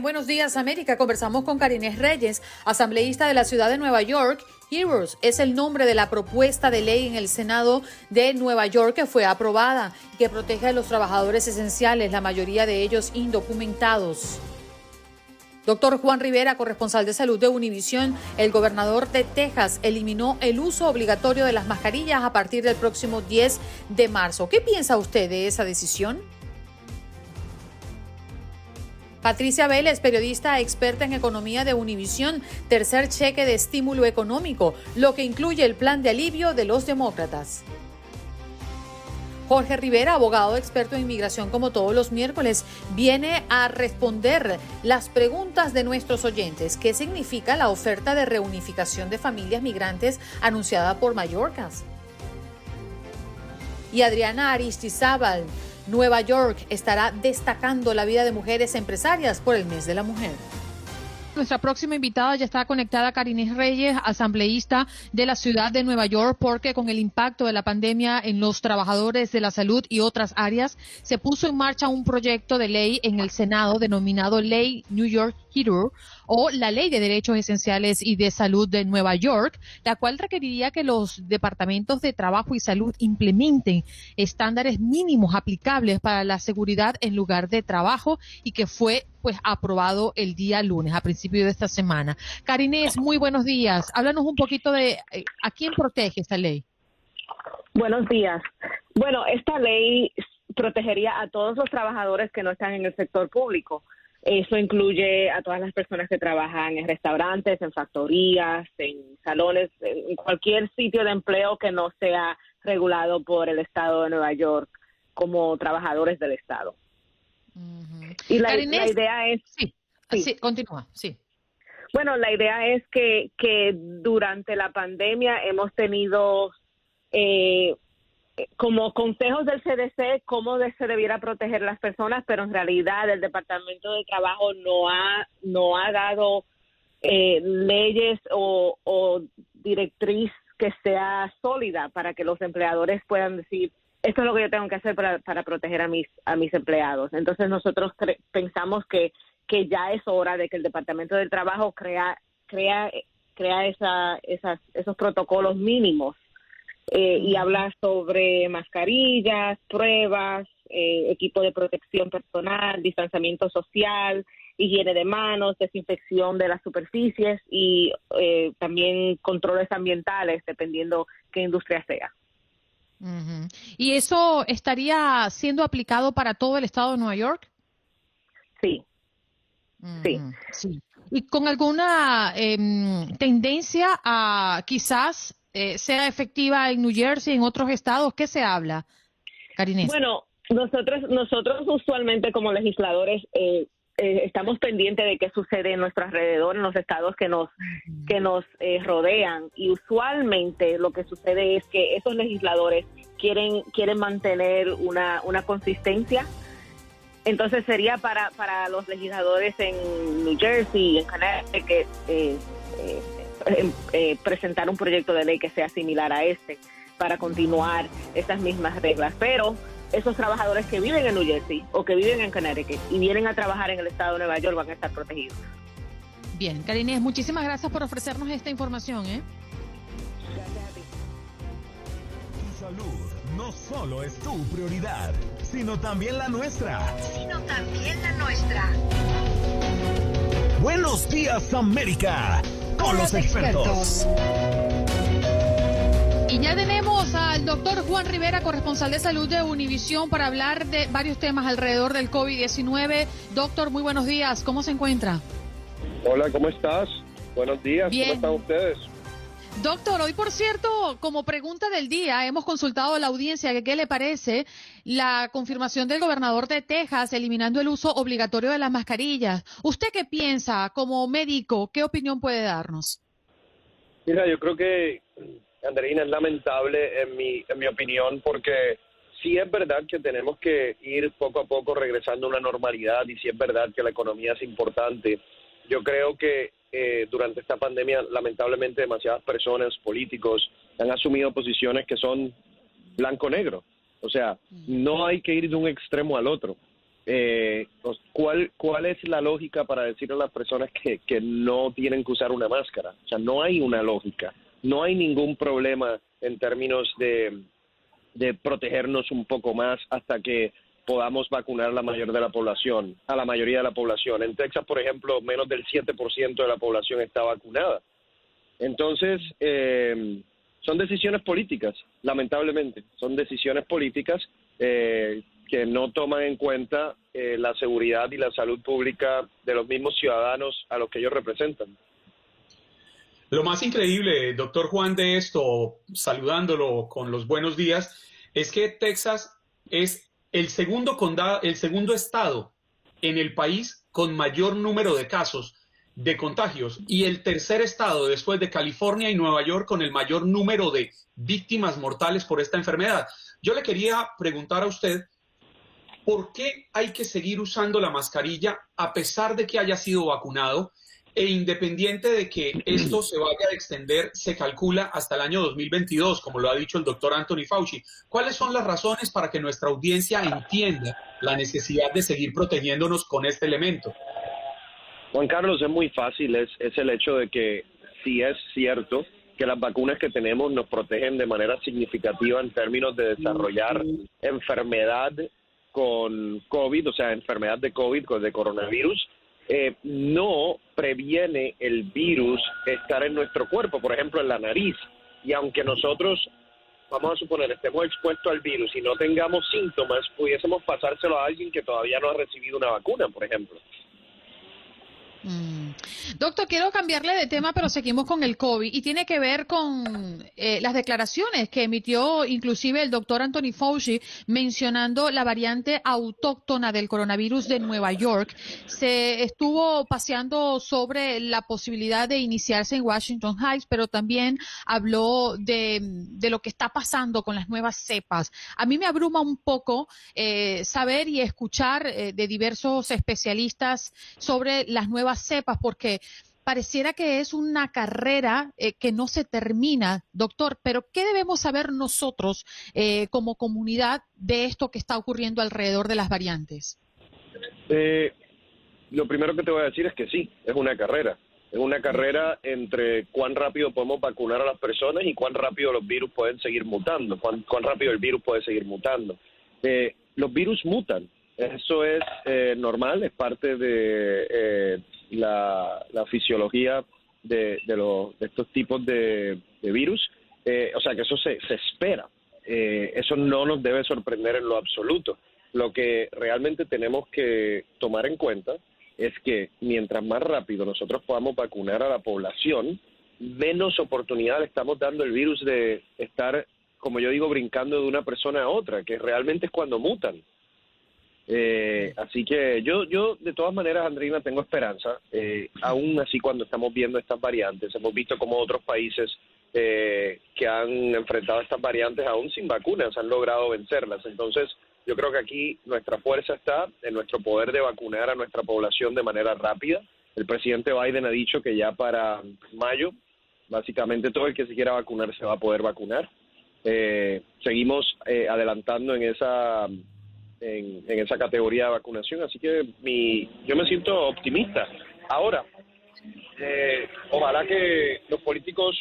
Buenos Días América conversamos con Karines Reyes, asambleísta de la ciudad de Nueva York. Heroes es el nombre de la propuesta de ley en el Senado de Nueva York que fue aprobada y que protege a los trabajadores esenciales, la mayoría de ellos indocumentados. Doctor Juan Rivera, corresponsal de salud de Univisión, el gobernador de Texas eliminó el uso obligatorio de las mascarillas a partir del próximo 10 de marzo. ¿Qué piensa usted de esa decisión? Patricia Vélez, periodista experta en economía de Univisión, tercer cheque de estímulo económico, lo que incluye el plan de alivio de los demócratas. Jorge Rivera, abogado experto en inmigración como todos los miércoles, viene a responder las preguntas de nuestros oyentes. ¿Qué significa la oferta de reunificación de familias migrantes anunciada por Mallorcas? Y Adriana Aristizábal, Nueva York estará destacando la vida de mujeres empresarias por el mes de la mujer. Nuestra próxima invitada ya está conectada, Karines Reyes, asambleísta de la ciudad de Nueva York, porque con el impacto de la pandemia en los trabajadores de la salud y otras áreas, se puso en marcha un proyecto de ley en el Senado denominado Ley New York O la Ley de Derechos Esenciales y de Salud de Nueva York, la cual requeriría que los departamentos de trabajo y salud implementen estándares mínimos aplicables para la seguridad en lugar de trabajo y que fue pues aprobado el día lunes, a principio de esta semana. Karines, muy buenos días. Háblanos un poquito de eh, a quién protege esta ley. Buenos días. Bueno, esta ley protegería a todos los trabajadores que no están en el sector público. Eso incluye a todas las personas que trabajan en restaurantes, en factorías, en salones, en cualquier sitio de empleo que no sea regulado por el Estado de Nueva York como trabajadores del Estado. Y la, idea es... Sí, sí. continúa, sí. Bueno, la idea es que, que durante la pandemia hemos tenido eh, como consejos del CDC cómo se debiera proteger las personas, pero en realidad el Departamento de Trabajo no ha no ha dado eh, leyes o, o, directriz que sea sólida para que los empleadores puedan decir esto es lo que yo tengo que hacer para, para proteger a mis a mis empleados. Entonces nosotros pensamos que que ya es hora de que el Departamento del Trabajo crea crea crea esa, esos protocolos mínimos eh, y habla sobre mascarillas, pruebas, eh, equipo de protección personal, distanciamiento social, higiene de manos, desinfección de las superficies y eh, también controles ambientales, dependiendo qué industria sea. ¿Y eso estaría siendo aplicado para todo el estado de Nueva York? Sí. sí. sí. ¿Y con alguna em, tendencia a quizás eh, sea efectiva en New Jersey, en otros estados? ¿Qué se habla, Karine? Bueno, nosotros, nosotros usualmente como legisladores eh, eh, estamos pendientes de qué sucede en nuestro alrededor, en los estados que nos, que nos rodean. Y usualmente lo que sucede es que esos legisladores quieren, quieren mantener una, una consistencia. Entonces sería para, para los legisladores en New Jersey, en Connecticut, eh, eh, eh, presentar un proyecto de ley que sea similar a este para continuar esas mismas reglas. Pero esos trabajadores que viven en New Jersey o que viven en Connecticut y vienen a trabajar en el estado de Nueva York van a estar protegidos. Bien, Karine, muchísimas gracias por ofrecernos esta información. ¿eh? Tu salud no solo es tu prioridad, sino también la nuestra. Sino también la nuestra. Buenos días, América con los expertos. Y ya tenemos al doctor Juan Rivera, corresponsal de salud de Univisión, para hablar de varios temas alrededor del COVID-19. Doctor, muy buenos días. ¿Cómo se encuentra? Hola, ¿cómo estás? Buenos días. ¿Cómo están ustedes? Doctor, hoy por cierto, como pregunta del día, hemos consultado a la audiencia que qué le parece la confirmación del gobernador de Texas eliminando el uso obligatorio de las mascarillas. ¿Usted qué piensa como médico? ¿Qué opinión puede darnos? Mira, yo creo que Andreina es lamentable en mi, en mi opinión porque sí es verdad que tenemos que ir poco a poco regresando a una normalidad y sí es verdad que la economía es importante. Yo creo que eh, durante esta pandemia, lamentablemente, demasiadas personas, políticos, han asumido posiciones que son blanco-negro. O sea, no hay que ir de un extremo al otro. Eh, ¿cuál, ¿Cuál es la lógica para decirle a las personas que, que no tienen que usar una máscara? O sea, no hay una lógica. No hay ningún problema en términos de, de protegernos un poco más hasta que podamos vacunar a la mayor de la población, a la mayoría de la población. En Texas, por ejemplo, menos del 7% de la población está vacunada. Entonces, eh, son decisiones políticas, lamentablemente, son decisiones políticas eh, que no toman en cuenta eh, la seguridad y la salud pública de los mismos ciudadanos a los que ellos representan. Lo más increíble, doctor Juan, de esto, saludándolo con los buenos días, es que Texas es el segundo condado, el segundo estado en el país con mayor número de casos de contagios y el tercer estado después de California y Nueva York con el mayor número de víctimas mortales por esta enfermedad. Yo le quería preguntar a usted, ¿por qué hay que seguir usando la mascarilla a pesar de que haya sido vacunado? E independiente de que esto se vaya a extender, se calcula hasta el año 2022, como lo ha dicho el doctor Anthony Fauci. ¿Cuáles son las razones para que nuestra audiencia entienda la necesidad de seguir protegiéndonos con este elemento? Juan Carlos, es muy fácil, es, es el hecho de que si es cierto que las vacunas que tenemos nos protegen de manera significativa en términos de desarrollar enfermedad con COVID, o sea, enfermedad de COVID, de coronavirus, eh, no previene el virus estar en nuestro cuerpo, por ejemplo, en la nariz. Y aunque nosotros, vamos a suponer, estemos expuestos al virus y no tengamos síntomas, pudiésemos pasárselo a alguien que todavía no ha recibido una vacuna, por ejemplo. Mm. Doctor, quiero cambiarle de tema, pero seguimos con el COVID y tiene que ver con eh, las declaraciones que emitió inclusive el doctor Anthony Fauci mencionando la variante autóctona del coronavirus de Nueva York. Se estuvo paseando sobre la posibilidad de iniciarse en Washington Heights, pero también habló de, lo que está pasando con las nuevas cepas. A mí me abruma un poco eh, saber y escuchar eh, de diversos especialistas sobre las nuevas cepas, porque pareciera que es una carrera eh, que no se termina, doctor, pero ¿qué debemos saber nosotros eh, como comunidad de esto que está ocurriendo alrededor de las variantes? Eh, lo primero que te voy a decir es que sí, es una carrera. Es una carrera entre cuán rápido podemos vacunar a las personas y cuán rápido los virus pueden seguir mutando, cuán, cuán rápido el virus puede seguir mutando. los virus mutan, eso es normal, es parte de la, fisiología de, de, estos tipos de, virus. Eh, o sea que eso se, se espera. Eh, eso no nos debe sorprender en lo absoluto. Lo que realmente tenemos que tomar en cuenta es que mientras más rápido nosotros podamos vacunar a la población, menos oportunidad le estamos dando el virus de estar, como yo digo, brincando de una persona a otra, que realmente es cuando mutan. Eh, así que yo, yo de todas maneras, Andrina, tengo esperanza. Eh, aún así, cuando estamos viendo estas variantes, hemos visto como otros países eh, que han enfrentado estas variantes aún sin vacunas han logrado vencerlas. Entonces, yo creo que aquí nuestra fuerza está en nuestro poder de vacunar a nuestra población de manera rápida. El presidente Biden ha dicho que ya para mayo, básicamente todo el que se quiera vacunar se va a poder vacunar. Eh, seguimos adelantando en esa en, esa categoría de vacunación. Así que mi, yo me siento optimista. Ahora, eh, ojalá que los políticos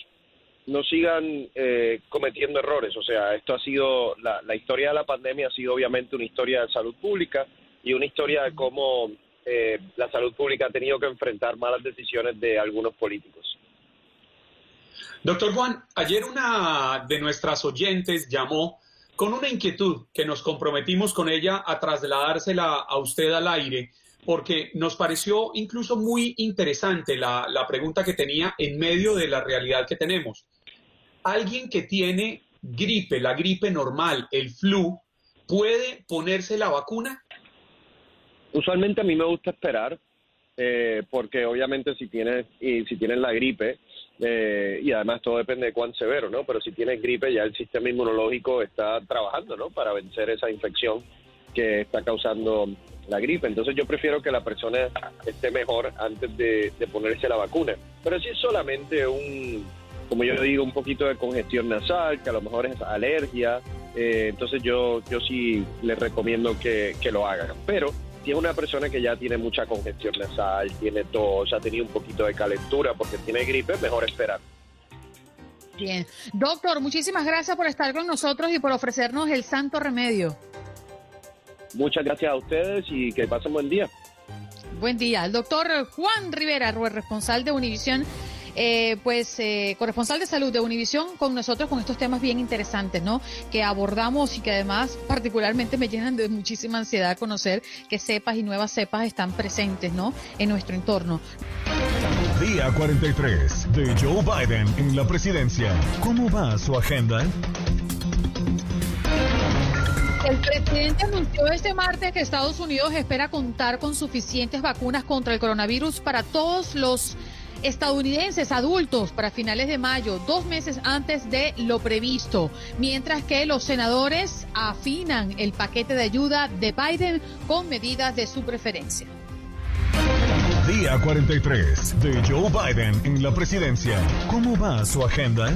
no sigan eh, cometiendo errores. O sea, esto ha sido, la, la, historia de la pandemia ha sido obviamente una historia de salud pública y una historia de cómo eh, la salud pública ha tenido que enfrentar malas decisiones de algunos políticos. Doctor Juan, ayer una de nuestras oyentes llamó con una inquietud que nos comprometimos con ella a trasladársela a usted al aire, porque nos pareció incluso muy interesante la, pregunta que tenía en medio de la realidad que tenemos. alguien que tiene gripe, la gripe normal, el flu, puede ponerse la vacuna? Usualmente a mí me gusta esperar, eh, porque obviamente si tienes, y si tienes la gripe, eh, y además todo depende de cuán severo, ¿no? Pero si tienes gripe ya el sistema inmunológico está trabajando, ¿no? Para vencer esa infección que está causando la gripe. Entonces yo prefiero que la persona esté mejor antes de, ponerse la vacuna. Pero si es solamente un, como yo digo, un poquito de congestión nasal, que a lo mejor es alergia, eh, entonces yo, yo sí les recomiendo que, que lo hagan. Pero si es una persona que ya tiene mucha congestión nasal, tiene tos, ha tenido un poquito de calentura porque tiene gripe, mejor esperar. Bien. Doctor, muchísimas gracias por estar con nosotros y por ofrecernos el santo remedio. Muchas gracias a ustedes y que pasen buen día. Buen día. El doctor Juan Rivera, responsable de Univisión, eh, pues eh, corresponsal de salud de Univisión con nosotros con estos temas bien interesantes, ¿no? Que abordamos y que además particularmente me llenan de muchísima ansiedad conocer que cepas y nuevas cepas están presentes, ¿no? En nuestro entorno. Día 43 de Joe Biden en la presidencia. ¿Cómo va su agenda? El presidente anunció este martes que Estados Unidos espera contar con suficientes vacunas contra el coronavirus para todos los estadounidenses adultos para finales de mayo, dos meses antes de lo previsto, mientras que los senadores afinan el paquete de ayuda de Biden con medidas de su preferencia. Día 43 de Joe Biden en la presidencia. ¿Cómo va su agenda?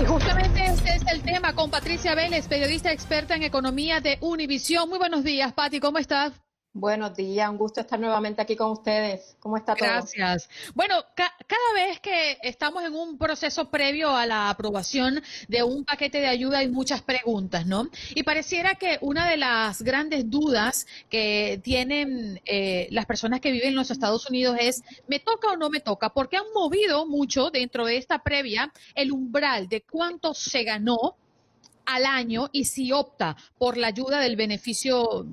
Y justamente este es el tema con Patricia Vélez, periodista experta en economía de Univisión. Muy buenos días, Pati, ¿cómo estás? Buenos días, un gusto estar nuevamente aquí con ustedes. ¿Cómo está todo? Gracias. Bueno, cada vez que estamos en un proceso previo a la aprobación de un paquete de ayuda hay muchas preguntas, ¿no? Y pareciera que una de las grandes dudas que tienen eh, las personas que viven en los Estados Unidos es, ¿me toca o no me toca? Porque han movido mucho dentro de esta previa el umbral de cuánto se ganó al año y si opta por la ayuda del beneficio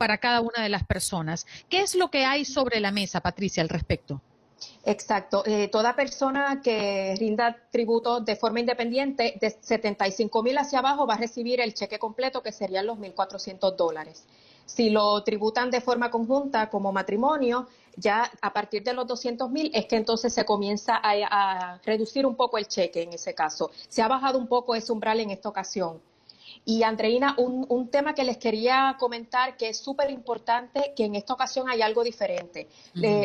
para cada una de las personas. ¿Qué es lo que hay sobre la mesa, Patricia, al respecto? Exacto. Eh, toda persona que rinda tributo de forma independiente de 75 mil hacia abajo va a recibir el cheque completo, que serían los 1.400 dólares. Si lo tributan de forma conjunta como matrimonio, ya a partir de los 200 mil es que entonces se comienza a, reducir un poco el cheque en ese caso. Se ha bajado un poco ese umbral en esta ocasión. Y Andreina, un, tema que les quería comentar que es súper importante, que en esta ocasión hay algo diferente.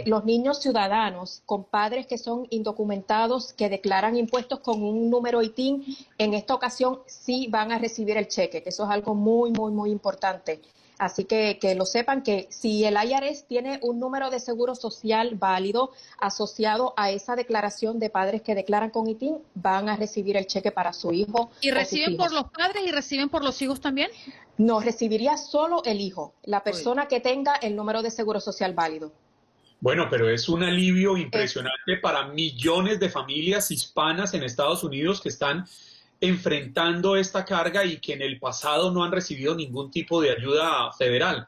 los niños ciudadanos con padres que son indocumentados, que declaran impuestos con un número ITIN, en esta ocasión sí van a recibir el cheque, que eso es algo muy, muy, muy importante. Así que que lo sepan que si el IRS tiene un número de seguro social válido asociado a esa declaración de padres que declaran con ITIN, van a recibir el cheque para su hijo. ¿Y reciben por los padres y reciben por los hijos también? No, recibiría solo el hijo, la persona que tenga el número de seguro social válido. Bueno, pero es un alivio impresionante para millones de familias hispanas en Estados Unidos que están enfrentando esta carga y que en el pasado no han recibido ningún tipo de ayuda federal.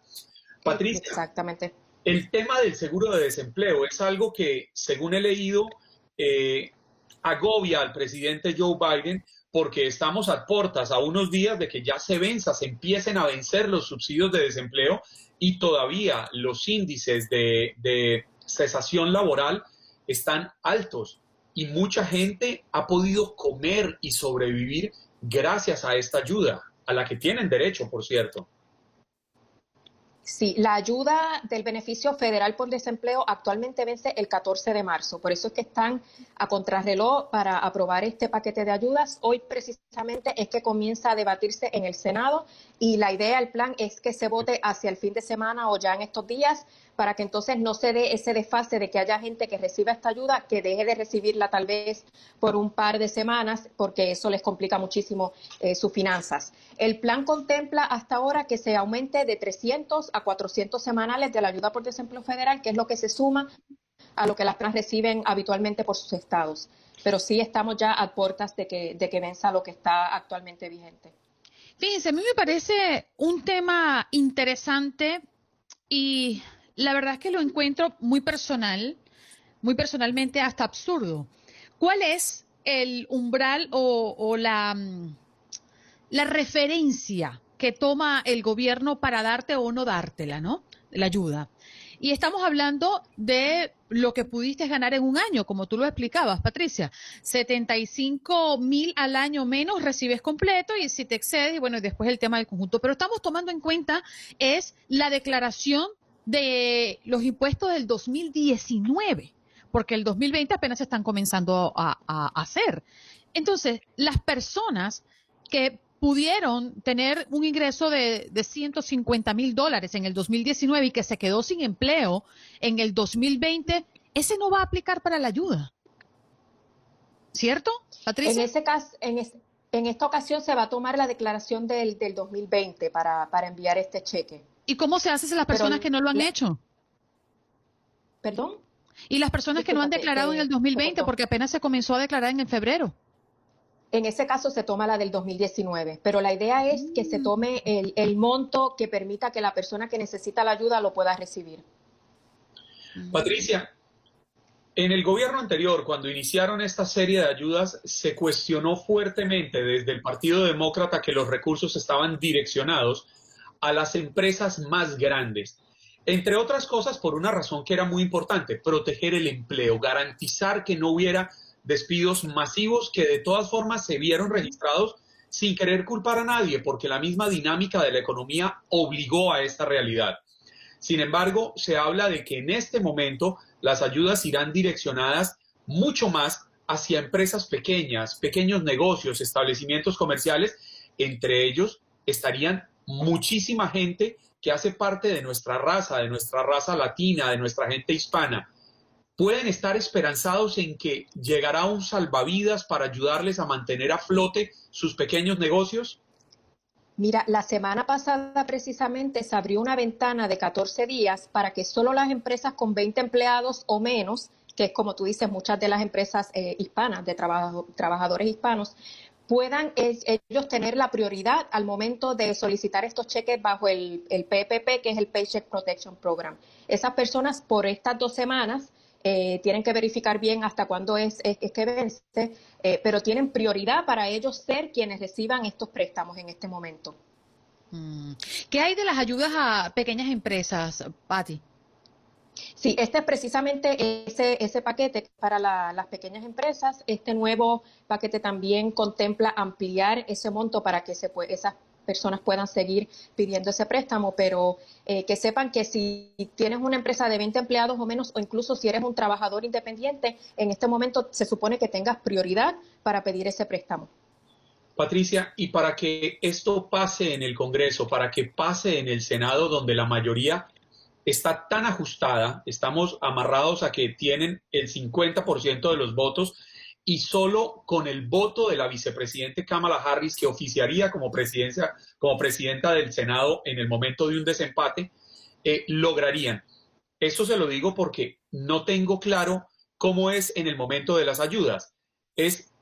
Patricia, exactamente. El tema del seguro de desempleo es algo que, según he leído, eh, agobia al presidente Joe Biden porque estamos a puertas, a unos días de que ya se venza, se empiecen a vencer los subsidios de desempleo y todavía los índices de cesación laboral están altos y mucha gente ha podido comer y sobrevivir gracias a esta ayuda, a la que tienen derecho, por cierto. Sí, la ayuda del beneficio federal por desempleo actualmente vence el 14 de marzo. Por eso es que están a contrarreloj para aprobar este paquete de ayudas. Hoy precisamente es que comienza a debatirse en el Senado y la idea, el plan es que se vote hacia el fin de semana o ya en estos días para que entonces no se dé ese desfase de que haya gente que reciba esta ayuda, que deje de recibirla tal vez por un par de semanas, porque eso les complica muchísimo eh, sus finanzas. El plan contempla hasta ahora que se aumente de 300 a 400 semanales de la ayuda por desempleo federal, que es lo que se suma a lo que las trans reciben habitualmente por sus estados. Pero sí estamos ya a puertas de que, de que venza lo que está actualmente vigente. Fíjense, a mí me parece un tema interesante y la verdad es que lo encuentro muy personal, muy personalmente hasta absurdo. ¿cuál es el umbral o, la, mm, la referencia que toma el gobierno para darte o no dártela, ¿no? La ayuda. Y estamos hablando de lo que pudiste ganar en un año, como tú lo explicabas, Patricia. 75 mil al año menos recibes completo y si te excedes, bueno, y después el tema del conjunto. Pero estamos tomando en cuenta es la declaración de los impuestos del 2019, porque el 2020 apenas se están comenzando a hacer. Entonces, las personas que pudieron tener un ingreso de, de 150 mil dólares en el 2019 y que se quedó sin empleo en el 2020, ese no va a aplicar para la ayuda. ¿Cierto, Patricia? En, ese caso, en, en esta ocasión se va a tomar la declaración del, del 2020 para, para enviar este cheque. ¿Y cómo se hace si las personas que no lo han hecho? ¿Perdón? Y las personas que no han declarado en el 2020, porque apenas se comenzó a declarar en el febrero. En ese caso se toma la del 2019, pero la idea es que se tome el, monto que permita que la persona que necesita la ayuda lo pueda recibir. Patricia, en el gobierno anterior, cuando iniciaron esta serie de ayudas, se cuestionó fuertemente desde el Partido Demócrata que los recursos estaban direccionados a las empresas más grandes. Entre otras cosas, por una razón que era muy importante, proteger el empleo, garantizar que no hubiera despidos masivos que de todas formas se vieron registrados sin querer culpar a nadie, porque la misma dinámica de la economía obligó a esta realidad. Sin embargo, se habla de que en este momento las ayudas irán direccionadas mucho más hacia empresas pequeñas, pequeños negocios, establecimientos comerciales. Entre ellos estarían muchísima gente que hace parte de nuestra raza, de nuestra raza latina, de nuestra gente hispana pueden estar esperanzados en que llegará un salvavidas para ayudarles a mantener a flote sus pequeños negocios? Mira, la semana pasada precisamente se abrió una ventana de 14 días para que solo las empresas con 20 empleados o menos, que es como tú dices, muchas de las empresas eh, hispanas, de trabajadores hispanos, puedan ellos tener la prioridad al momento de solicitar estos cheques bajo el, el PPP, que es el Paycheck Protection Program. Esas personas por estas dos semanas eh, tienen que verificar bien hasta cuándo es, que vence, eh, pero tienen prioridad para ellos ser quienes reciban estos préstamos en este momento. Mm. ¿Qué hay de las ayudas a pequeñas empresas, Patti? Sí, este es precisamente ese, ese paquete para las pequeñas empresas. Este nuevo paquete también contempla ampliar ese monto para que se esas personas puedan seguir pidiendo ese préstamo, pero eh, que sepan que si tienes una empresa de 20 empleados o menos, o incluso si eres un trabajador independiente, en este momento se supone que tengas prioridad para pedir ese préstamo. Patricia, y para que esto pase en el Congreso, para que pase en el Senado, donde la mayoría está tan ajustada, estamos amarrados a que tienen el 50% de los votos, y solo con el voto de la vicepresidente Kamala Harris, que oficiaría como, presidencia, como presidenta del Senado en el momento de un desempate, eh, lograrían. Eso se lo digo porque no tengo claro cómo es en el momento de las ayudas. ¿Es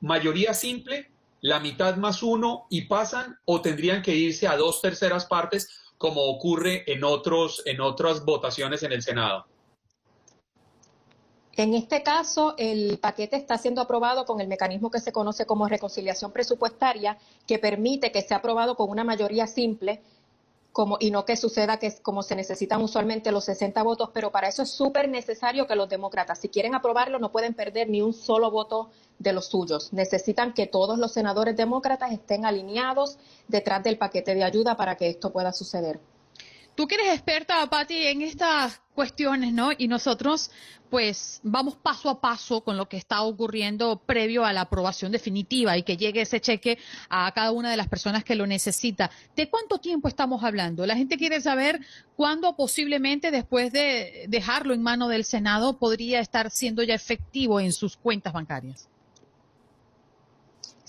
mayoría simple, la mitad más uno y pasan o tendrían que irse a dos terceras partes como ocurre en, otros, en otras votaciones en el Senado? En este caso, el paquete está siendo aprobado con el mecanismo que se conoce como reconciliación presupuestaria, que permite que sea aprobado con una mayoría simple como, y no que suceda que como se necesitan usualmente los 60 votos, pero para eso es súper necesario que los demócratas, si quieren aprobarlo, no pueden perder ni un solo voto de los suyos. Necesitan que todos los senadores demócratas estén alineados detrás del paquete de ayuda para que esto pueda suceder. Tú que eres experta, Patti, en estas cuestiones, ¿no? Y nosotros, pues, vamos paso a paso con lo que está ocurriendo previo a la aprobación definitiva y que llegue ese cheque a cada una de las personas que lo necesita. ¿De cuánto tiempo estamos hablando? La gente quiere saber cuándo posiblemente después de dejarlo en mano del Senado podría estar siendo ya efectivo en sus cuentas bancarias.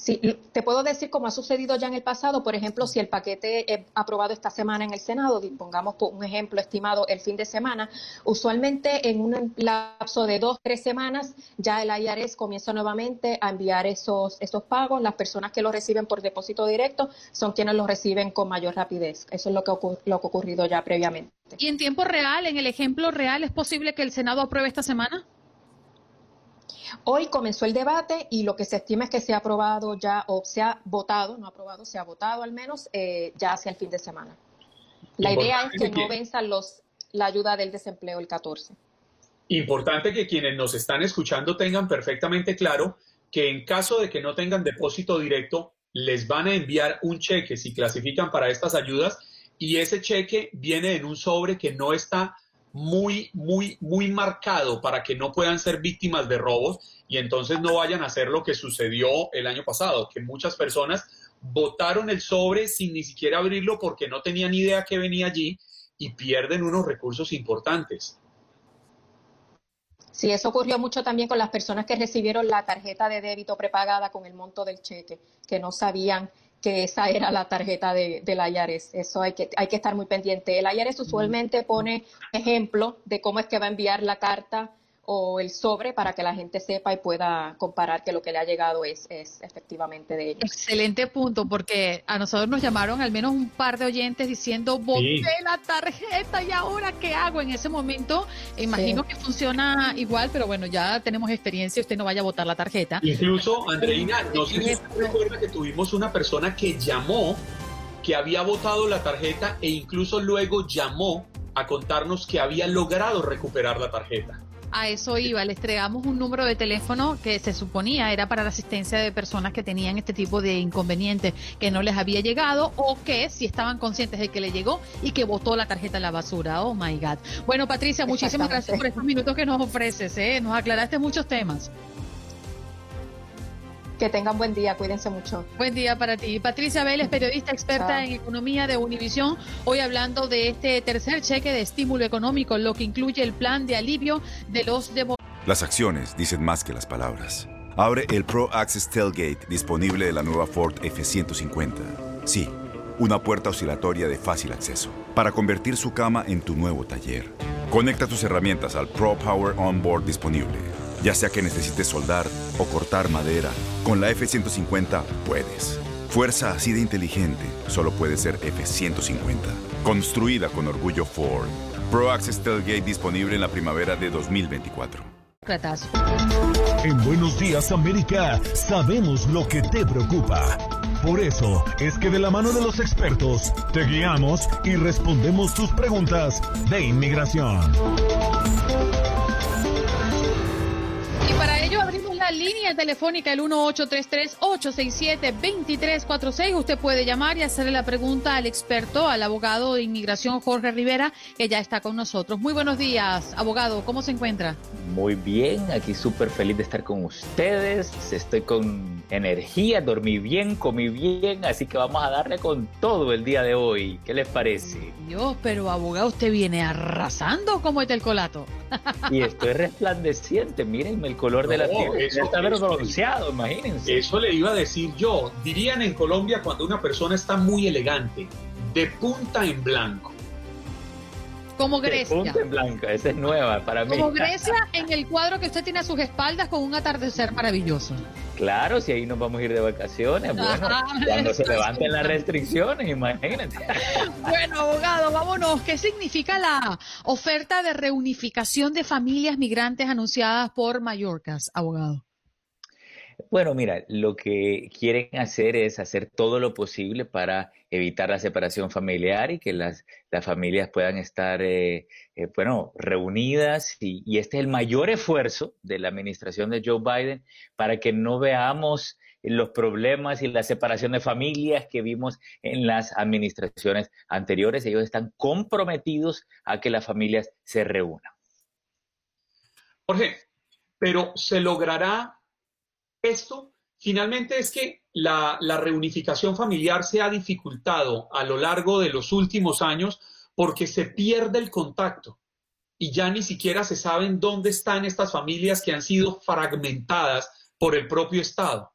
Sí, te puedo decir como ha sucedido ya en el pasado, por ejemplo, si el paquete es aprobado esta semana en el Senado, pongamos un ejemplo estimado el fin de semana, usualmente en un lapso de dos, tres semanas ya el IRS comienza nuevamente a enviar esos, esos pagos. Las personas que los reciben por depósito directo son quienes los reciben con mayor rapidez. Eso es lo que, lo que ha ocurrido ya previamente. ¿Y en tiempo real, en el ejemplo real, es posible que el Senado apruebe esta semana? Hoy comenzó el debate y lo que se estima es que se ha aprobado ya, o se ha votado, no aprobado, se ha votado al menos eh, ya hacia el fin de semana. La idea es que no venzan los, la ayuda del desempleo el 14. Importante que quienes nos están escuchando tengan perfectamente claro que en caso de que no tengan depósito directo, les van a enviar un cheque si clasifican para estas ayudas y ese cheque viene en un sobre que no está muy, muy, muy marcado para que no puedan ser víctimas de robos y entonces no vayan a hacer lo que sucedió el año pasado, que muchas personas votaron el sobre sin ni siquiera abrirlo porque no tenían idea que venía allí y pierden unos recursos importantes. Sí, eso ocurrió mucho también con las personas que recibieron la tarjeta de débito prepagada con el monto del cheque, que no sabían que esa era la tarjeta de, del IARES. Eso hay que, hay que estar muy pendiente. El IARES usualmente pone ejemplo de cómo es que va a enviar la carta o el sobre para que la gente sepa y pueda comparar que lo que le ha llegado es, es efectivamente de ellos. Excelente punto, porque a nosotros nos llamaron al menos un par de oyentes diciendo, boté la tarjeta y ahora qué hago en ese momento. Imagino que funciona igual, pero bueno, ya tenemos experiencia, usted no vaya a votar la tarjeta. Incluso, Andreina, no sé si usted recuerda que tuvimos una persona que llamó que había votado la tarjeta e incluso luego llamó a contarnos que había logrado recuperar la tarjeta a eso iba, les entregamos un número de teléfono que se suponía era para la asistencia de personas que tenían este tipo de inconvenientes que no les había llegado o que si estaban conscientes de que le llegó y que botó la tarjeta en la basura. Oh my God. Bueno, Patricia, muchísimas gracias por estos minutos que nos ofreces. ¿eh? Nos aclaraste muchos temas. Que tengan buen día, cuídense mucho. Buen día para ti. Patricia Vélez, periodista experta en economía de Univisión, hoy hablando de este tercer cheque de estímulo económico, lo que incluye el plan de alivio de los de... Las acciones dicen más que las palabras. Abre el Pro Access Tailgate disponible de la nueva Ford F-150. Sí, una puerta oscilatoria de fácil acceso para convertir su cama en tu nuevo taller. Conecta tus herramientas al Pro Power Onboard disponible ya sea que necesites soldar o cortar madera, con la F-150 puedes. Fuerza así de inteligente solo puede ser F-150. Construida con orgullo Ford. Pro Access Tailgate disponible en la primavera de 2024. En Buenos Días América sabemos lo que te preocupa. Por eso es que de la mano de los expertos te guiamos y respondemos tus preguntas de inmigración. Línea telefónica el 1833-867-2346. Usted puede llamar y hacerle la pregunta al experto, al abogado de inmigración Jorge Rivera, que ya está con nosotros. Muy buenos días, abogado. ¿Cómo se encuentra? Muy bien, aquí súper feliz de estar con ustedes. Estoy con energía, dormí bien, comí bien, así que vamos a darle con todo el día de hoy. ¿Qué les parece? Dios, pero abogado, usted viene arrasando como el colato. Y estoy resplandeciente, mírenme el color de la tierra está bronceado, imagínense. Eso le iba a decir yo. Dirían en Colombia cuando una persona está muy elegante, de punta en blanco. Como Grecia. De punta en blanco, esa es nueva para mí. Como Grecia en el cuadro que usted tiene a sus espaldas con un atardecer maravilloso. Claro, si ahí nos vamos a ir de vacaciones, bueno, cuando se levanten las restricciones, imagínate. Bueno, abogado, vámonos. ¿Qué significa la oferta de reunificación de familias migrantes anunciadas por Mallorcas, abogado? Bueno, mira, lo que quieren hacer es hacer todo lo posible para evitar la separación familiar y que las, las familias puedan estar, eh, eh, bueno, reunidas. Y, y, este es el mayor esfuerzo de la administración de Joe Biden para que no veamos los problemas y la separación de familias que vimos en las administraciones anteriores. Ellos están comprometidos a que las familias se reúnan. Jorge, pero se logrará esto finalmente es que la, reunificación familiar se ha dificultado a lo largo de los últimos años porque se pierde el contacto y ya ni siquiera se saben dónde están estas familias que han sido fragmentadas por el propio Estado.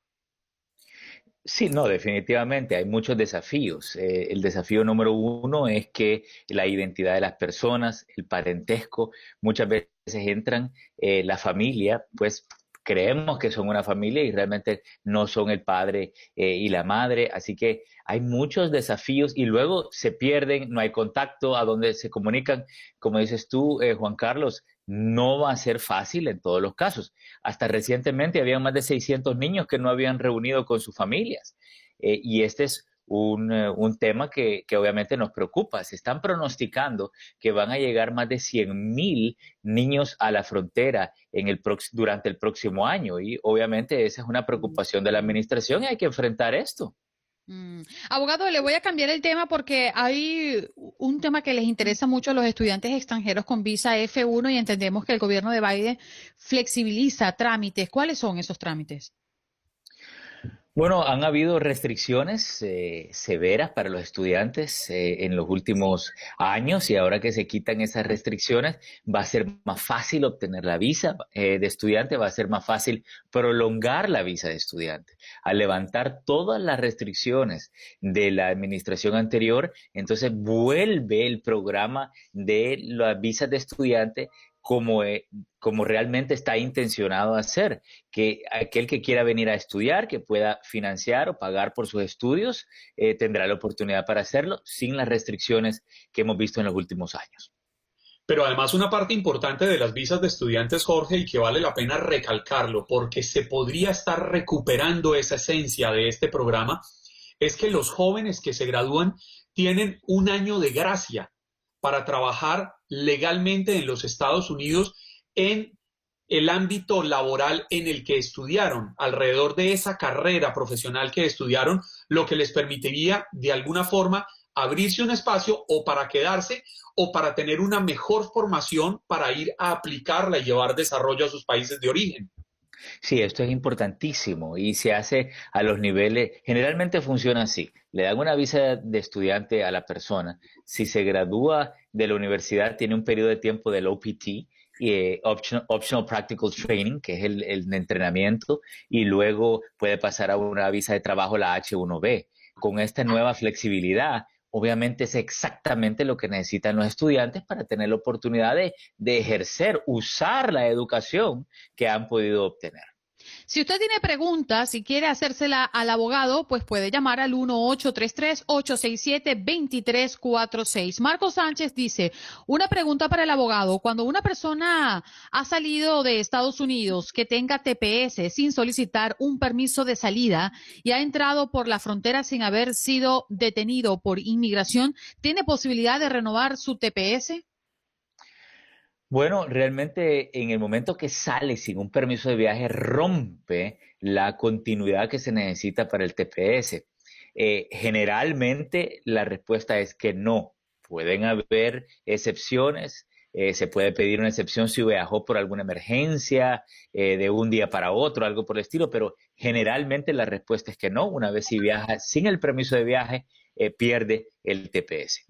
Sí, no, definitivamente hay muchos desafíos. Eh, el desafío número uno es que la identidad de las personas, el parentesco, muchas veces entran, eh, la familia, pues creemos que son una familia y realmente no son el padre eh, y la madre. Así que hay muchos desafíos y luego se pierden, no hay contacto a donde se comunican. Como dices tú, eh, Juan Carlos, no va a ser fácil en todos los casos. Hasta recientemente había más de 600 niños que no habían reunido con sus familias. Eh, y este es un, eh, un tema que, que, obviamente nos preocupa. Se están pronosticando que van a llegar más de 100 mil niños a la frontera en el durante el próximo año y obviamente esa es una preocupación de la administración y hay que enfrentar esto. Mm. Abogado, le voy a cambiar el tema porque hay un tema que les interesa mucho a los estudiantes extranjeros con visa F1 y entendemos que el gobierno de Biden flexibiliza trámites. ¿Cuáles son esos trámites? Bueno, han habido restricciones eh, severas para los estudiantes eh, en los últimos años y ahora que se quitan esas restricciones va a ser más fácil obtener la visa eh, de estudiante, va a ser más fácil prolongar la visa de estudiante. Al levantar todas las restricciones de la administración anterior, entonces vuelve el programa de las visas de estudiante como, eh, como realmente está intencionado hacer, que aquel que quiera venir a estudiar, que pueda financiar o pagar por sus estudios, eh, tendrá la oportunidad para hacerlo sin las restricciones que hemos visto en los últimos años. Pero además una parte importante de las visas de estudiantes, Jorge, y que vale la pena recalcarlo, porque se podría estar recuperando esa esencia de este programa, es que los jóvenes que se gradúan tienen un año de gracia para trabajar legalmente en los Estados Unidos en el ámbito laboral en el que estudiaron, alrededor de esa carrera profesional que estudiaron, lo que les permitiría de alguna forma abrirse un espacio o para quedarse o para tener una mejor formación para ir a aplicarla y llevar desarrollo a sus países de origen. Sí, esto es importantísimo y se hace a los niveles, generalmente funciona así, le dan una visa de estudiante a la persona, si se gradúa de la universidad tiene un periodo de tiempo del OPT, eh, optional, Practical Training, que es el, el, entrenamiento, y luego puede pasar a una visa de trabajo, la H1B. Con esta nueva flexibilidad, obviamente es exactamente lo que necesitan los estudiantes para tener la oportunidad de, de ejercer, usar la educación que han podido obtener. Si usted tiene preguntas y quiere hacérsela al abogado, pues puede llamar al 1-833-867-2346. Marco Sánchez dice, una pregunta para el abogado. Cuando una persona ha salido de Estados Unidos que tenga TPS sin solicitar un permiso de salida y ha entrado por la frontera sin haber sido detenido por inmigración, ¿tiene posibilidad de renovar su TPS? Bueno, realmente en el momento que sale sin un permiso de viaje rompe la continuidad que se necesita para el TPS. Eh, generalmente la respuesta es que no. Pueden haber excepciones. Eh, se puede pedir una excepción si viajó por alguna emergencia eh, de un día para otro, algo por el estilo, pero generalmente la respuesta es que no. Una vez si viaja sin el permiso de viaje, pierde el TPS.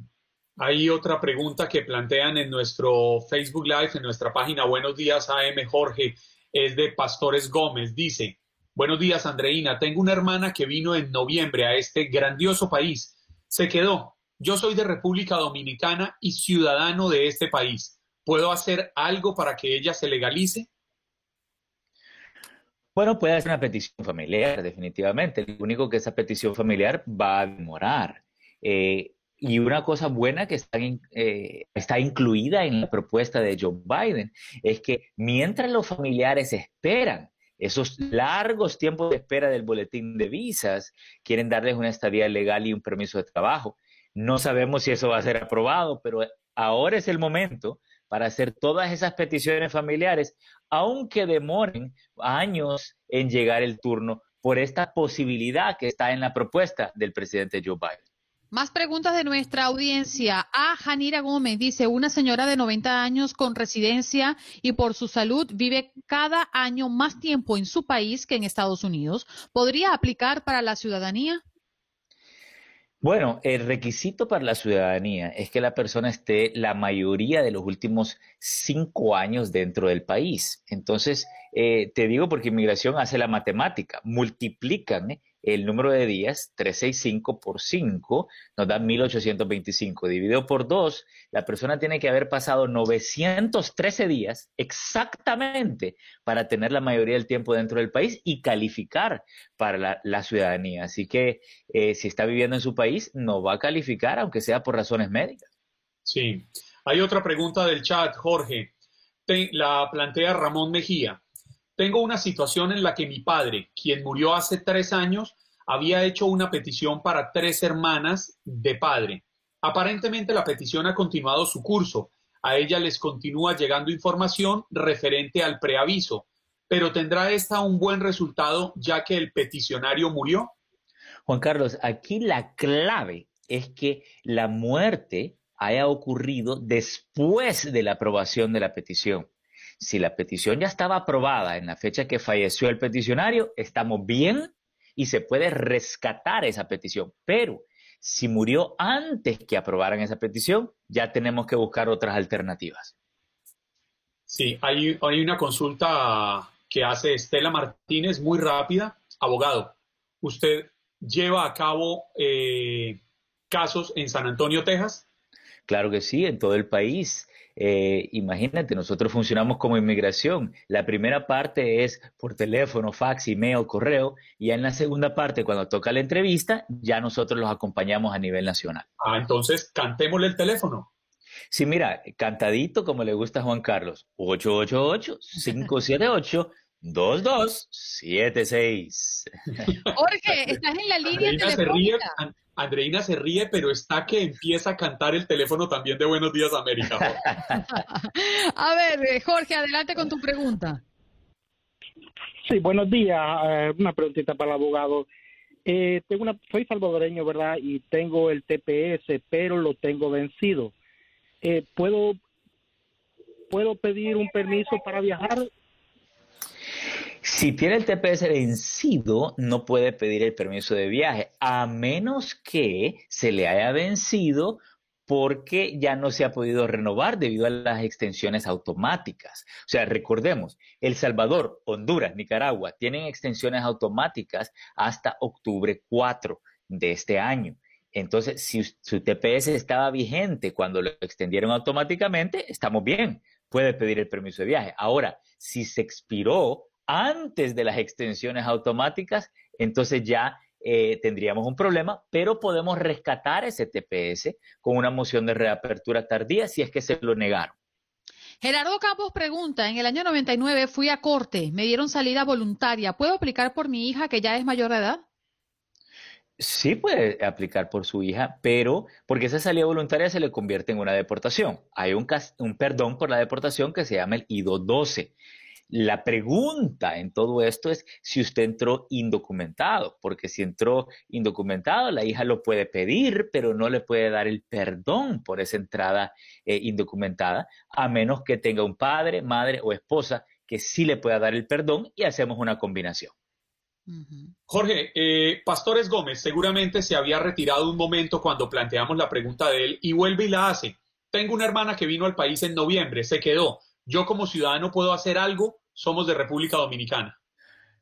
Hay otra pregunta que plantean en nuestro Facebook Live, en nuestra página Buenos días AM Jorge, es de Pastores Gómez. Dice, buenos días Andreina, tengo una hermana que vino en noviembre a este grandioso país. Se quedó. Yo soy de República Dominicana y ciudadano de este país. ¿Puedo hacer algo para que ella se legalice? Bueno, puede hacer una petición familiar, definitivamente. Lo único que esa petición familiar va a demorar. Eh, y una cosa buena que está, eh, está incluida en la propuesta de Joe Biden es que mientras los familiares esperan esos largos tiempos de espera del boletín de visas, quieren darles una estadía legal y un permiso de trabajo. No sabemos si eso va a ser aprobado, pero ahora es el momento para hacer todas esas peticiones familiares, aunque demoren años en llegar el turno por esta posibilidad que está en la propuesta del presidente Joe Biden. Más preguntas de nuestra audiencia. A Janira Gómez dice, una señora de 90 años con residencia y por su salud vive cada año más tiempo en su país que en Estados Unidos. ¿Podría aplicar para la ciudadanía? Bueno, el requisito para la ciudadanía es que la persona esté la mayoría de los últimos cinco años dentro del país. Entonces, eh, te digo porque inmigración hace la matemática, multiplican el número de días, 365 por 5, nos da 1825. Dividido por 2, la persona tiene que haber pasado 913 días exactamente para tener la mayoría del tiempo dentro del país y calificar para la, ciudadanía. Así que eh, si está viviendo en su país, no va a calificar, aunque sea por razones médicas. Sí. Hay otra pregunta del chat, Jorge. la plantea Ramón Mejía. Tengo una situación en la que mi padre, quien murió hace tres años, había hecho una petición para tres hermanas de padre. Aparentemente la petición ha continuado su curso. A ella les continúa llegando información referente al preaviso, pero ¿tendrá esta un buen resultado ya que el peticionario murió? Juan Carlos, aquí la clave es que la muerte haya ocurrido después de la aprobación de la petición. Si la petición ya estaba aprobada en la fecha que falleció el peticionario, estamos bien y se puede rescatar esa petición. Pero si murió antes que aprobaran esa petición, ya tenemos que buscar otras alternativas. Sí, hay, una consulta que hace Estela Martínez muy rápida. Abogado, ¿usted lleva a cabo eh, casos en San Antonio, Texas? Claro que sí, en todo el país. Eh, imagínate, nosotros funcionamos como inmigración. La primera parte es por teléfono, fax, email, correo, y en la segunda parte, cuando toca la entrevista, ya nosotros los acompañamos a nivel nacional. Ah, entonces cantémosle el teléfono. Sí, mira, cantadito como le gusta a Juan Carlos, 888-578-2276. Jorge, estás en la línea telefónica. Andreina se ríe, pero está que empieza a cantar el teléfono también de Buenos Días América. a ver, eh, Jorge, adelante con tu pregunta. Sí, buenos días. Eh, una preguntita para el abogado. Eh, tengo una, soy salvadoreño, ¿verdad? Y tengo el TPS, pero lo tengo vencido. ¿puedo, ¿Puedo pedir un permiso para viajar si tiene el TPS vencido, no puede pedir el permiso de viaje, a menos que se le haya vencido porque ya no se ha podido renovar debido a las extensiones automáticas. O sea, recordemos, El Salvador, Honduras, Nicaragua tienen extensiones automáticas hasta octubre 4 de este año. Entonces, si su TPS estaba vigente cuando lo extendieron automáticamente, estamos bien, puede pedir el permiso de viaje. Ahora, si se expiró antes de las extensiones automáticas, entonces ya eh, tendríamos un problema, pero podemos rescatar ese TPS con una moción de reapertura tardía si es que se lo negaron. Gerardo Campos pregunta, en el año 99 fui a corte, me dieron salida voluntaria, ¿puedo aplicar por mi hija que ya es mayor de edad? Sí puede aplicar por su hija, pero porque esa salida voluntaria se le convierte en una deportación. Hay un, un perdón por la deportación que se llama el IDO 12. La pregunta en todo esto es si usted entró indocumentado, porque si entró indocumentado, la hija lo puede pedir, pero no le puede dar el perdón por esa entrada eh, indocumentada, a menos que tenga un padre, madre o esposa que sí le pueda dar el perdón y hacemos una combinación. Jorge, eh, Pastores Gómez seguramente se había retirado un momento cuando planteamos la pregunta de él y vuelve y la hace. Tengo una hermana que vino al país en noviembre, se quedó yo como ciudadano puedo hacer algo, somos de República Dominicana.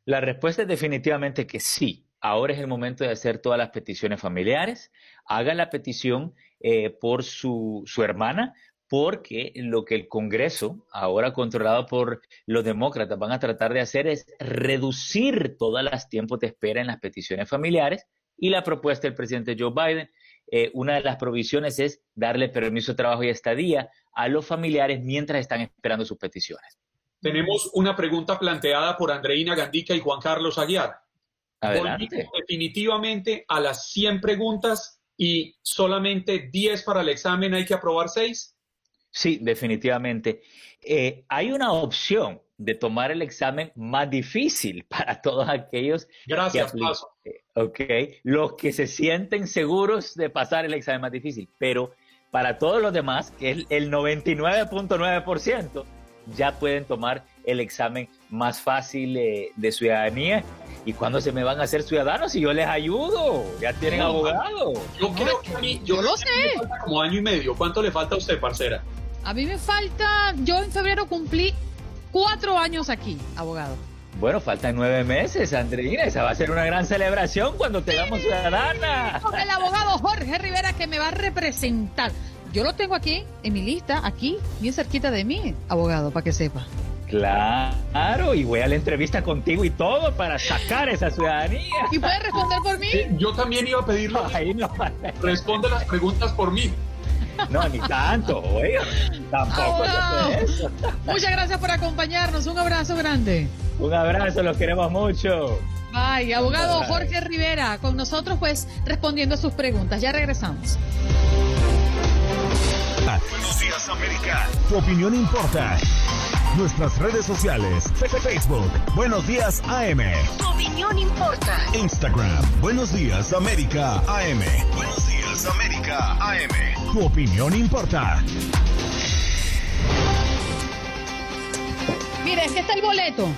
La respuesta es definitivamente que sí. Ahora es el momento de hacer todas las peticiones familiares. Haga la petición eh, por su, su hermana, porque lo que el Congreso, ahora controlado por los demócratas, van a tratar de hacer es reducir todas las tiempos de espera en las peticiones familiares. Y la propuesta del presidente Joe Biden, eh, una de las provisiones es darle permiso de trabajo y estadía a los familiares mientras están esperando sus peticiones. Tenemos una pregunta planteada por Andreina Gandica y Juan Carlos Aguiar. Adelante. Definitivamente a las 100 preguntas y solamente 10 para el examen hay que aprobar 6. Sí, definitivamente. Eh, hay una opción de tomar el examen más difícil para todos aquellos Gracias, que eh, ok, los que se sienten seguros de pasar el examen más difícil, pero para todos los demás, que es el 99.9%, ya pueden tomar el examen más fácil eh, de ciudadanía. ¿Y cuándo se me van a hacer ciudadanos? Y yo les ayudo, ya tienen abogado. Yo creo que a mí, yo, lo sé. como año y medio. ¿Cuánto le falta a usted, parcera? A mí me falta, yo en febrero cumplí cuatro años aquí, abogado. Bueno, faltan nueve meses, Andreina. Esa va a ser una gran celebración cuando tengamos ciudadana. Con el abogado Jorge Rivera que me va a representar. Yo lo tengo aquí, en mi lista, aquí, bien cerquita de mí, abogado, para que sepa. Claro, y voy a la entrevista contigo y todo para sacar esa ciudadanía. ¿Y puedes responder por mí? yo también iba a pedirlo. Ay, no. Responde las preguntas por mí. No, ni tanto, oiga. Tampoco eso. Muchas gracias por acompañarnos. Un abrazo grande. Un abrazo, los queremos mucho. Bye, abogado Jorge Rivera, con nosotros pues respondiendo a sus preguntas. Ya regresamos. Buenos días, América. Tu opinión importa. Nuestras redes sociales. Facebook. Buenos días, AM. Tu opinión importa. Instagram. Buenos días, América, AM. Buenos días, América, AM. Tu opinión importa. Mire, es que está el boleto.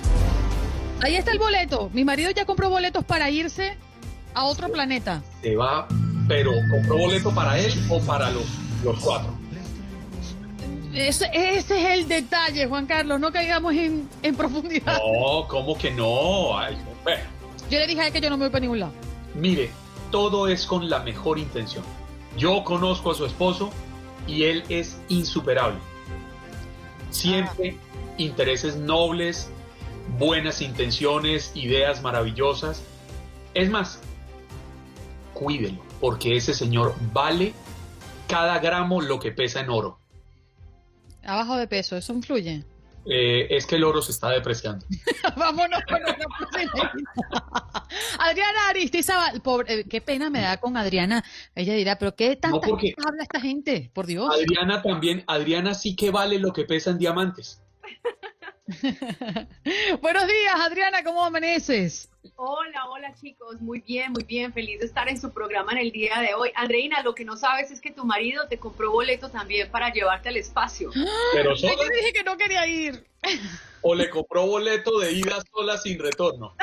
Ahí está el boleto. Mi marido ya compró boletos para irse a otro planeta. Se va, pero ¿compró boleto para él o para los, los cuatro? Ese, ese es el detalle, Juan Carlos. No caigamos en, en profundidad. No, ¿cómo que no? Ay, bueno. Yo le dije a él que yo no me voy para ningún lado. Mire, todo es con la mejor intención. Yo conozco a su esposo y él es insuperable. Siempre intereses nobles, buenas intenciones, ideas maravillosas. Es más, cuídelo, porque ese señor vale cada gramo lo que pesa en oro. Abajo de peso, ¿eso influye? Eh, es que el oro se está depreciando. Vámonos con otra. Adriana Aristizábal, pobre, eh, qué pena me da con Adriana. Ella dirá, pero qué tanta gente habla esta gente, por Dios. Adriana también, Adriana sí que vale lo que pesa en diamantes. Buenos días, Adriana, ¿cómo amaneces? Hola, hola chicos, muy bien, muy bien, feliz de estar en su programa en el día de hoy. Andreina, lo que no sabes es que tu marido te compró boleto también para llevarte al espacio. Pero Yo sola, le dije que no quería ir. o le compró boleto de ida sola sin retorno.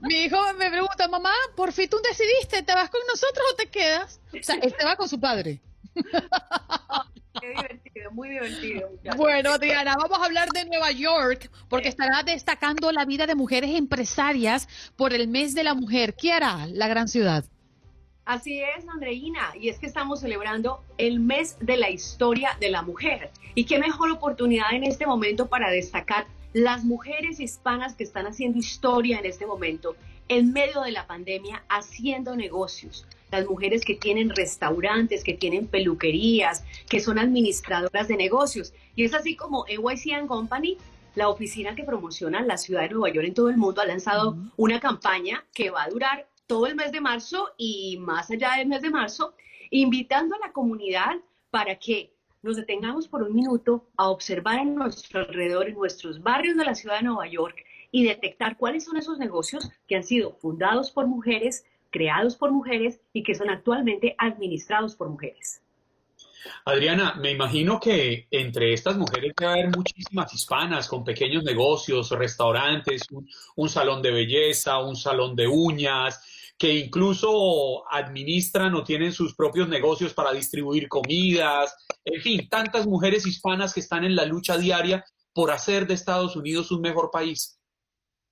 Mi hijo me pregunta, mamá, por fin tú decidiste, ¿te vas con nosotros o te quedas? O sea, él se va con su padre. Qué divertido, muy divertido. muchachos. Bueno, Adriana, vamos a hablar de Nueva York, porque estará destacando la vida de mujeres empresarias por el mes de la mujer. ¿Qué hará la gran ciudad? Así es, Andreina, y es que estamos celebrando el mes de la historia de la mujer. Y qué mejor oportunidad en este momento para destacar las mujeres hispanas que están haciendo historia en este momento, en medio de la pandemia, haciendo negocios. Las mujeres que tienen restaurantes, que tienen peluquerías, que son administradoras de negocios. Y es así como NYC Company, la oficina que promociona la ciudad de Nueva York en todo el mundo, ha lanzado una campaña que va a durar todo el mes de marzo y más allá del mes de marzo, invitando a la comunidad para que nos detengamos por un minuto a observar a nuestro alrededor, en nuestros barrios de la ciudad de Nueva York y detectar cuáles son esos negocios que han sido fundados por mujeres, creados por mujeres y que son actualmente administrados por mujeres. Adriana, me imagino que entre estas mujeres debe haber muchísimas hispanas con pequeños negocios, restaurantes, un, un salón de belleza, un salón de uñas, que incluso administran o tienen sus propios negocios para distribuir comidas, en fin, tantas mujeres hispanas que están en la lucha diaria por hacer de Estados Unidos un mejor país.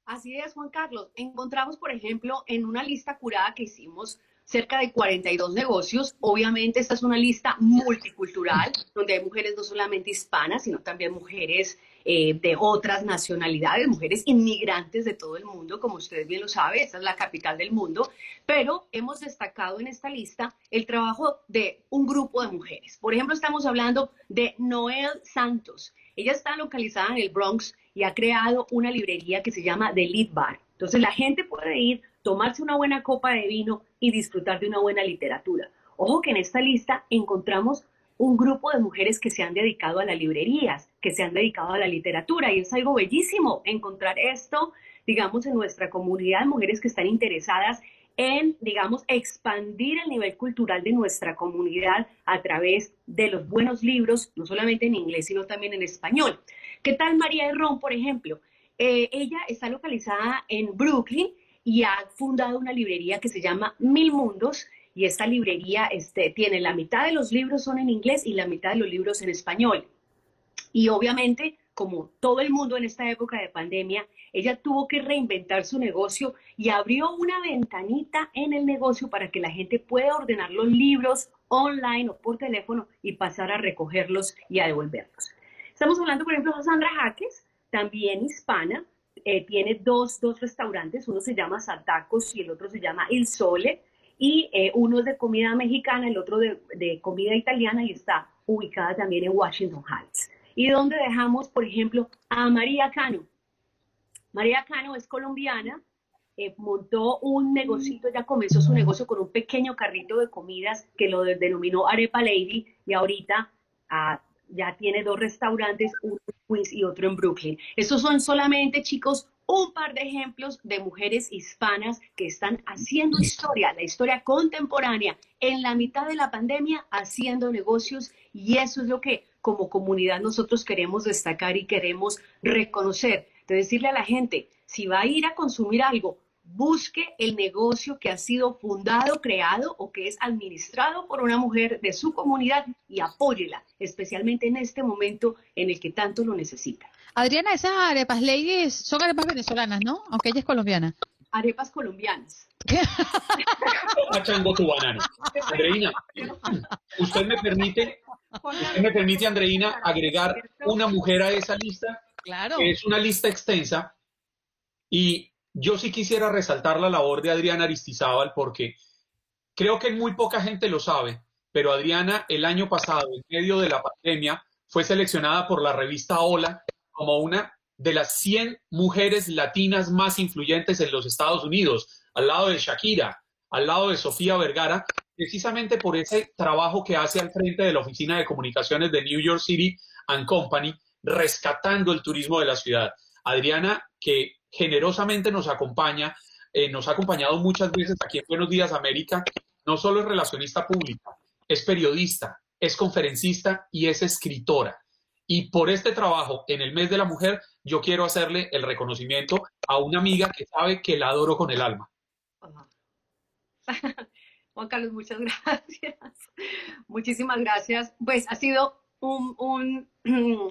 Así es, Juan Carlos. Encontramos, por ejemplo, en una lista curada que hicimos cerca de 42 negocios. Obviamente esta es una lista multicultural, donde hay mujeres no solamente hispanas, sino también mujeres eh, de otras nacionalidades, mujeres inmigrantes de todo el mundo, como usted bien lo sabe, esta es la capital del mundo, pero hemos destacado en esta lista el trabajo de un grupo de mujeres. Por ejemplo, estamos hablando de Noel Santos. Ella está localizada en el Bronx y ha creado una librería que se llama The Lead Bar. Entonces la gente puede ir, tomarse una buena copa de vino y disfrutar de una buena literatura. Ojo que en esta lista encontramos un grupo de mujeres que se han dedicado a las librerías, que se han dedicado a la literatura y es algo bellísimo encontrar esto, digamos, en nuestra comunidad de mujeres que están interesadas en, digamos, expandir el nivel cultural de nuestra comunidad a través de los buenos libros, no solamente en inglés, sino también en español. ¿Qué tal María Herrón, por ejemplo? Eh, ella está localizada en Brooklyn y ha fundado una librería que se llama Mil Mundos y esta librería este, tiene la mitad de los libros son en inglés y la mitad de los libros en español. Y obviamente como todo el mundo en esta época de pandemia, ella tuvo que reinventar su negocio y abrió una ventanita en el negocio para que la gente pueda ordenar los libros online o por teléfono y pasar a recogerlos y a devolverlos. Estamos hablando, por ejemplo, de Sandra Jaques, también hispana, eh, tiene dos, dos restaurantes, uno se llama Saltacos y el otro se llama El Sole, y eh, uno es de comida mexicana, el otro de, de comida italiana y está ubicada también en Washington Heights y donde dejamos, por ejemplo, a María Cano. María Cano es colombiana, eh, montó un negocito, ya comenzó su negocio con un pequeño carrito de comidas que lo denominó Arepa Lady y ahorita ah, ya tiene dos restaurantes, uno en Queens y otro en Brooklyn. Estos son solamente, chicos, un par de ejemplos de mujeres hispanas que están haciendo historia, la historia contemporánea, en la mitad de la pandemia, haciendo negocios y eso es lo que como comunidad nosotros queremos destacar y queremos reconocer, de decirle a la gente, si va a ir a consumir algo, busque el negocio que ha sido fundado, creado o que es administrado por una mujer de su comunidad y apóyela, especialmente en este momento en el que tanto lo necesita. Adriana, esas arepas ladies son arepas venezolanas, ¿no? Aunque ella es colombiana. Arepas colombianas. Chango tu banana. Andreina, ¿usted me permite ¿Usted me permite, Andreina, agregar una mujer a esa lista? Claro. es una lista extensa. Y yo sí quisiera resaltar la labor de Adriana Aristizábal porque creo que muy poca gente lo sabe, pero Adriana el año pasado, en medio de la pandemia, fue seleccionada por la revista Hola como una de las 100 mujeres latinas más influyentes en los Estados Unidos, al lado de Shakira, al lado de Sofía Vergara, precisamente por ese trabajo que hace al frente de la Oficina de Comunicaciones de New York City and Company, rescatando el turismo de la ciudad. Adriana, que generosamente nos acompaña, eh, nos ha acompañado muchas veces aquí en Buenos Días América, no solo es relacionista pública, es periodista, es conferencista y es escritora. Y por este trabajo en el mes de la mujer, yo quiero hacerle el reconocimiento a una amiga que sabe que la adoro con el alma. Juan Carlos, muchas gracias. Muchísimas gracias. Pues ha sido un, un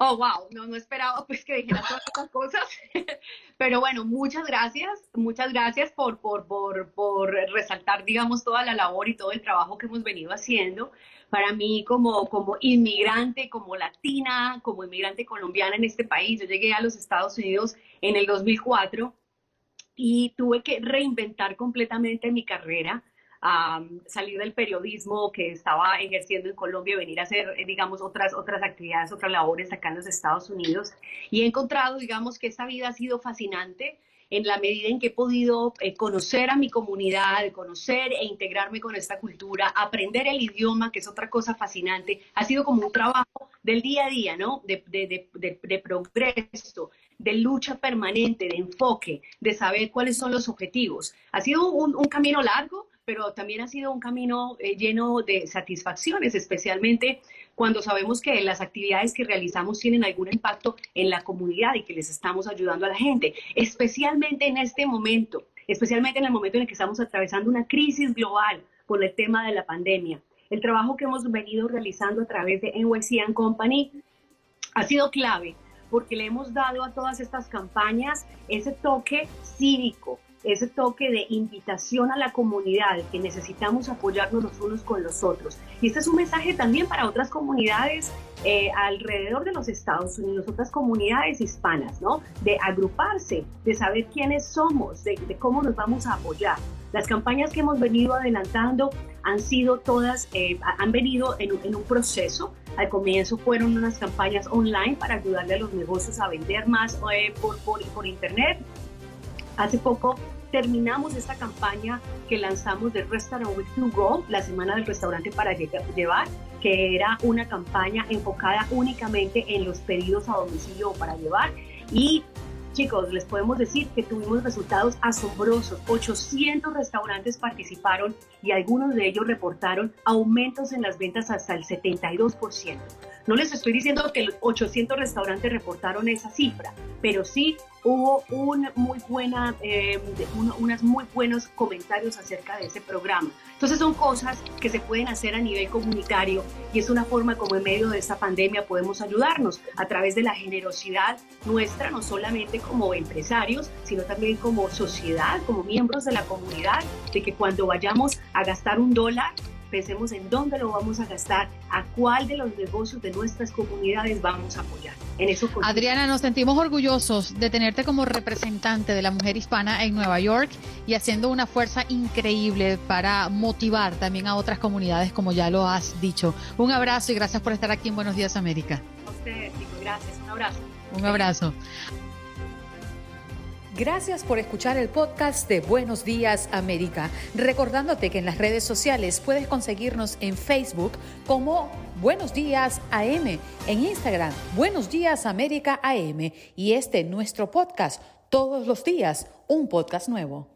oh, wow, no, no esperaba pues que dijera todas estas cosas. Pero bueno, muchas gracias, muchas gracias por, por, por, por resaltar, digamos, toda la labor y todo el trabajo que hemos venido haciendo. Para mí, como, como inmigrante, como latina, como inmigrante colombiana en este país, yo llegué a los Estados Unidos en el 2004 y tuve que reinventar completamente mi carrera salir del periodismo que estaba ejerciendo en Colombia y venir a hacer, eh, digamos, otras, otras actividades, otras labores acá en los Estados Unidos. Y he encontrado, digamos, que esta vida ha sido fascinante en la medida en que he podido eh, conocer a mi comunidad, conocer e integrarme con esta cultura, aprender el idioma, que es otra cosa fascinante. Ha sido como un trabajo del día a día, ¿no? De, de, de, de progreso, de lucha permanente, de enfoque, de saber cuáles son los objetivos. Ha sido un, un camino largo, pero también ha sido un camino eh, lleno de satisfacciones, especialmente cuando sabemos que las actividades que realizamos tienen algún impacto en la comunidad y que les estamos ayudando a la gente, especialmente en este momento, especialmente en el momento en el que estamos atravesando una crisis global con el tema de la pandemia. El trabajo que hemos venido realizando a través de NYC Company ha sido clave porque le hemos dado a todas estas campañas ese toque cívico, ese toque de invitación a la comunidad, que necesitamos apoyarnos los unos con los otros. Y este es un mensaje también para otras comunidades eh, alrededor de los Estados Unidos, otras comunidades hispanas, ¿no? De agruparse, de saber quiénes somos, de, cómo nos vamos a apoyar. Las campañas que hemos venido adelantando han sido todas, eh, han venido en, en un proceso. Al comienzo fueron unas campañas online para ayudarle a los negocios a vender más eh, por, por, por internet. Hace poco terminamos esta campaña que lanzamos de Restaurant Week to Go, la semana del restaurante para llevar, que era una campaña enfocada únicamente en los pedidos a domicilio para llevar. Y chicos, les podemos decir que tuvimos resultados asombrosos. 800 restaurantes participaron y algunos de ellos reportaron aumentos en las ventas hasta el 72%. No les estoy diciendo que los 800 restaurantes reportaron esa cifra, pero sí hubo un muy buena, eh, unos muy buenos comentarios acerca de ese programa. Entonces son cosas que se pueden hacer a nivel comunitario y es una forma como en medio de esta pandemia podemos ayudarnos a través de la generosidad nuestra, no solamente como empresarios, sino también como sociedad, como miembros de la comunidad, de que cuando vayamos a gastar un dólar, pensemos en dónde lo vamos a gastar, a cuál de los negocios de nuestras comunidades vamos a apoyar. En eso Adriana, nos sentimos orgullosos de tenerte como representante de la mujer hispana en Nueva York y haciendo una fuerza increíble para motivar también a otras comunidades, como ya lo has dicho. Un abrazo y gracias por estar aquí en Buenos Días América. A ustedes, gracias. Un abrazo. Un abrazo. Gracias por escuchar el podcast de Buenos Días América. Recordándote que en las redes sociales puedes conseguirnos en Facebook como Buenos Días AM, en Instagram Buenos Días América AM y este nuestro podcast todos los días, un podcast nuevo.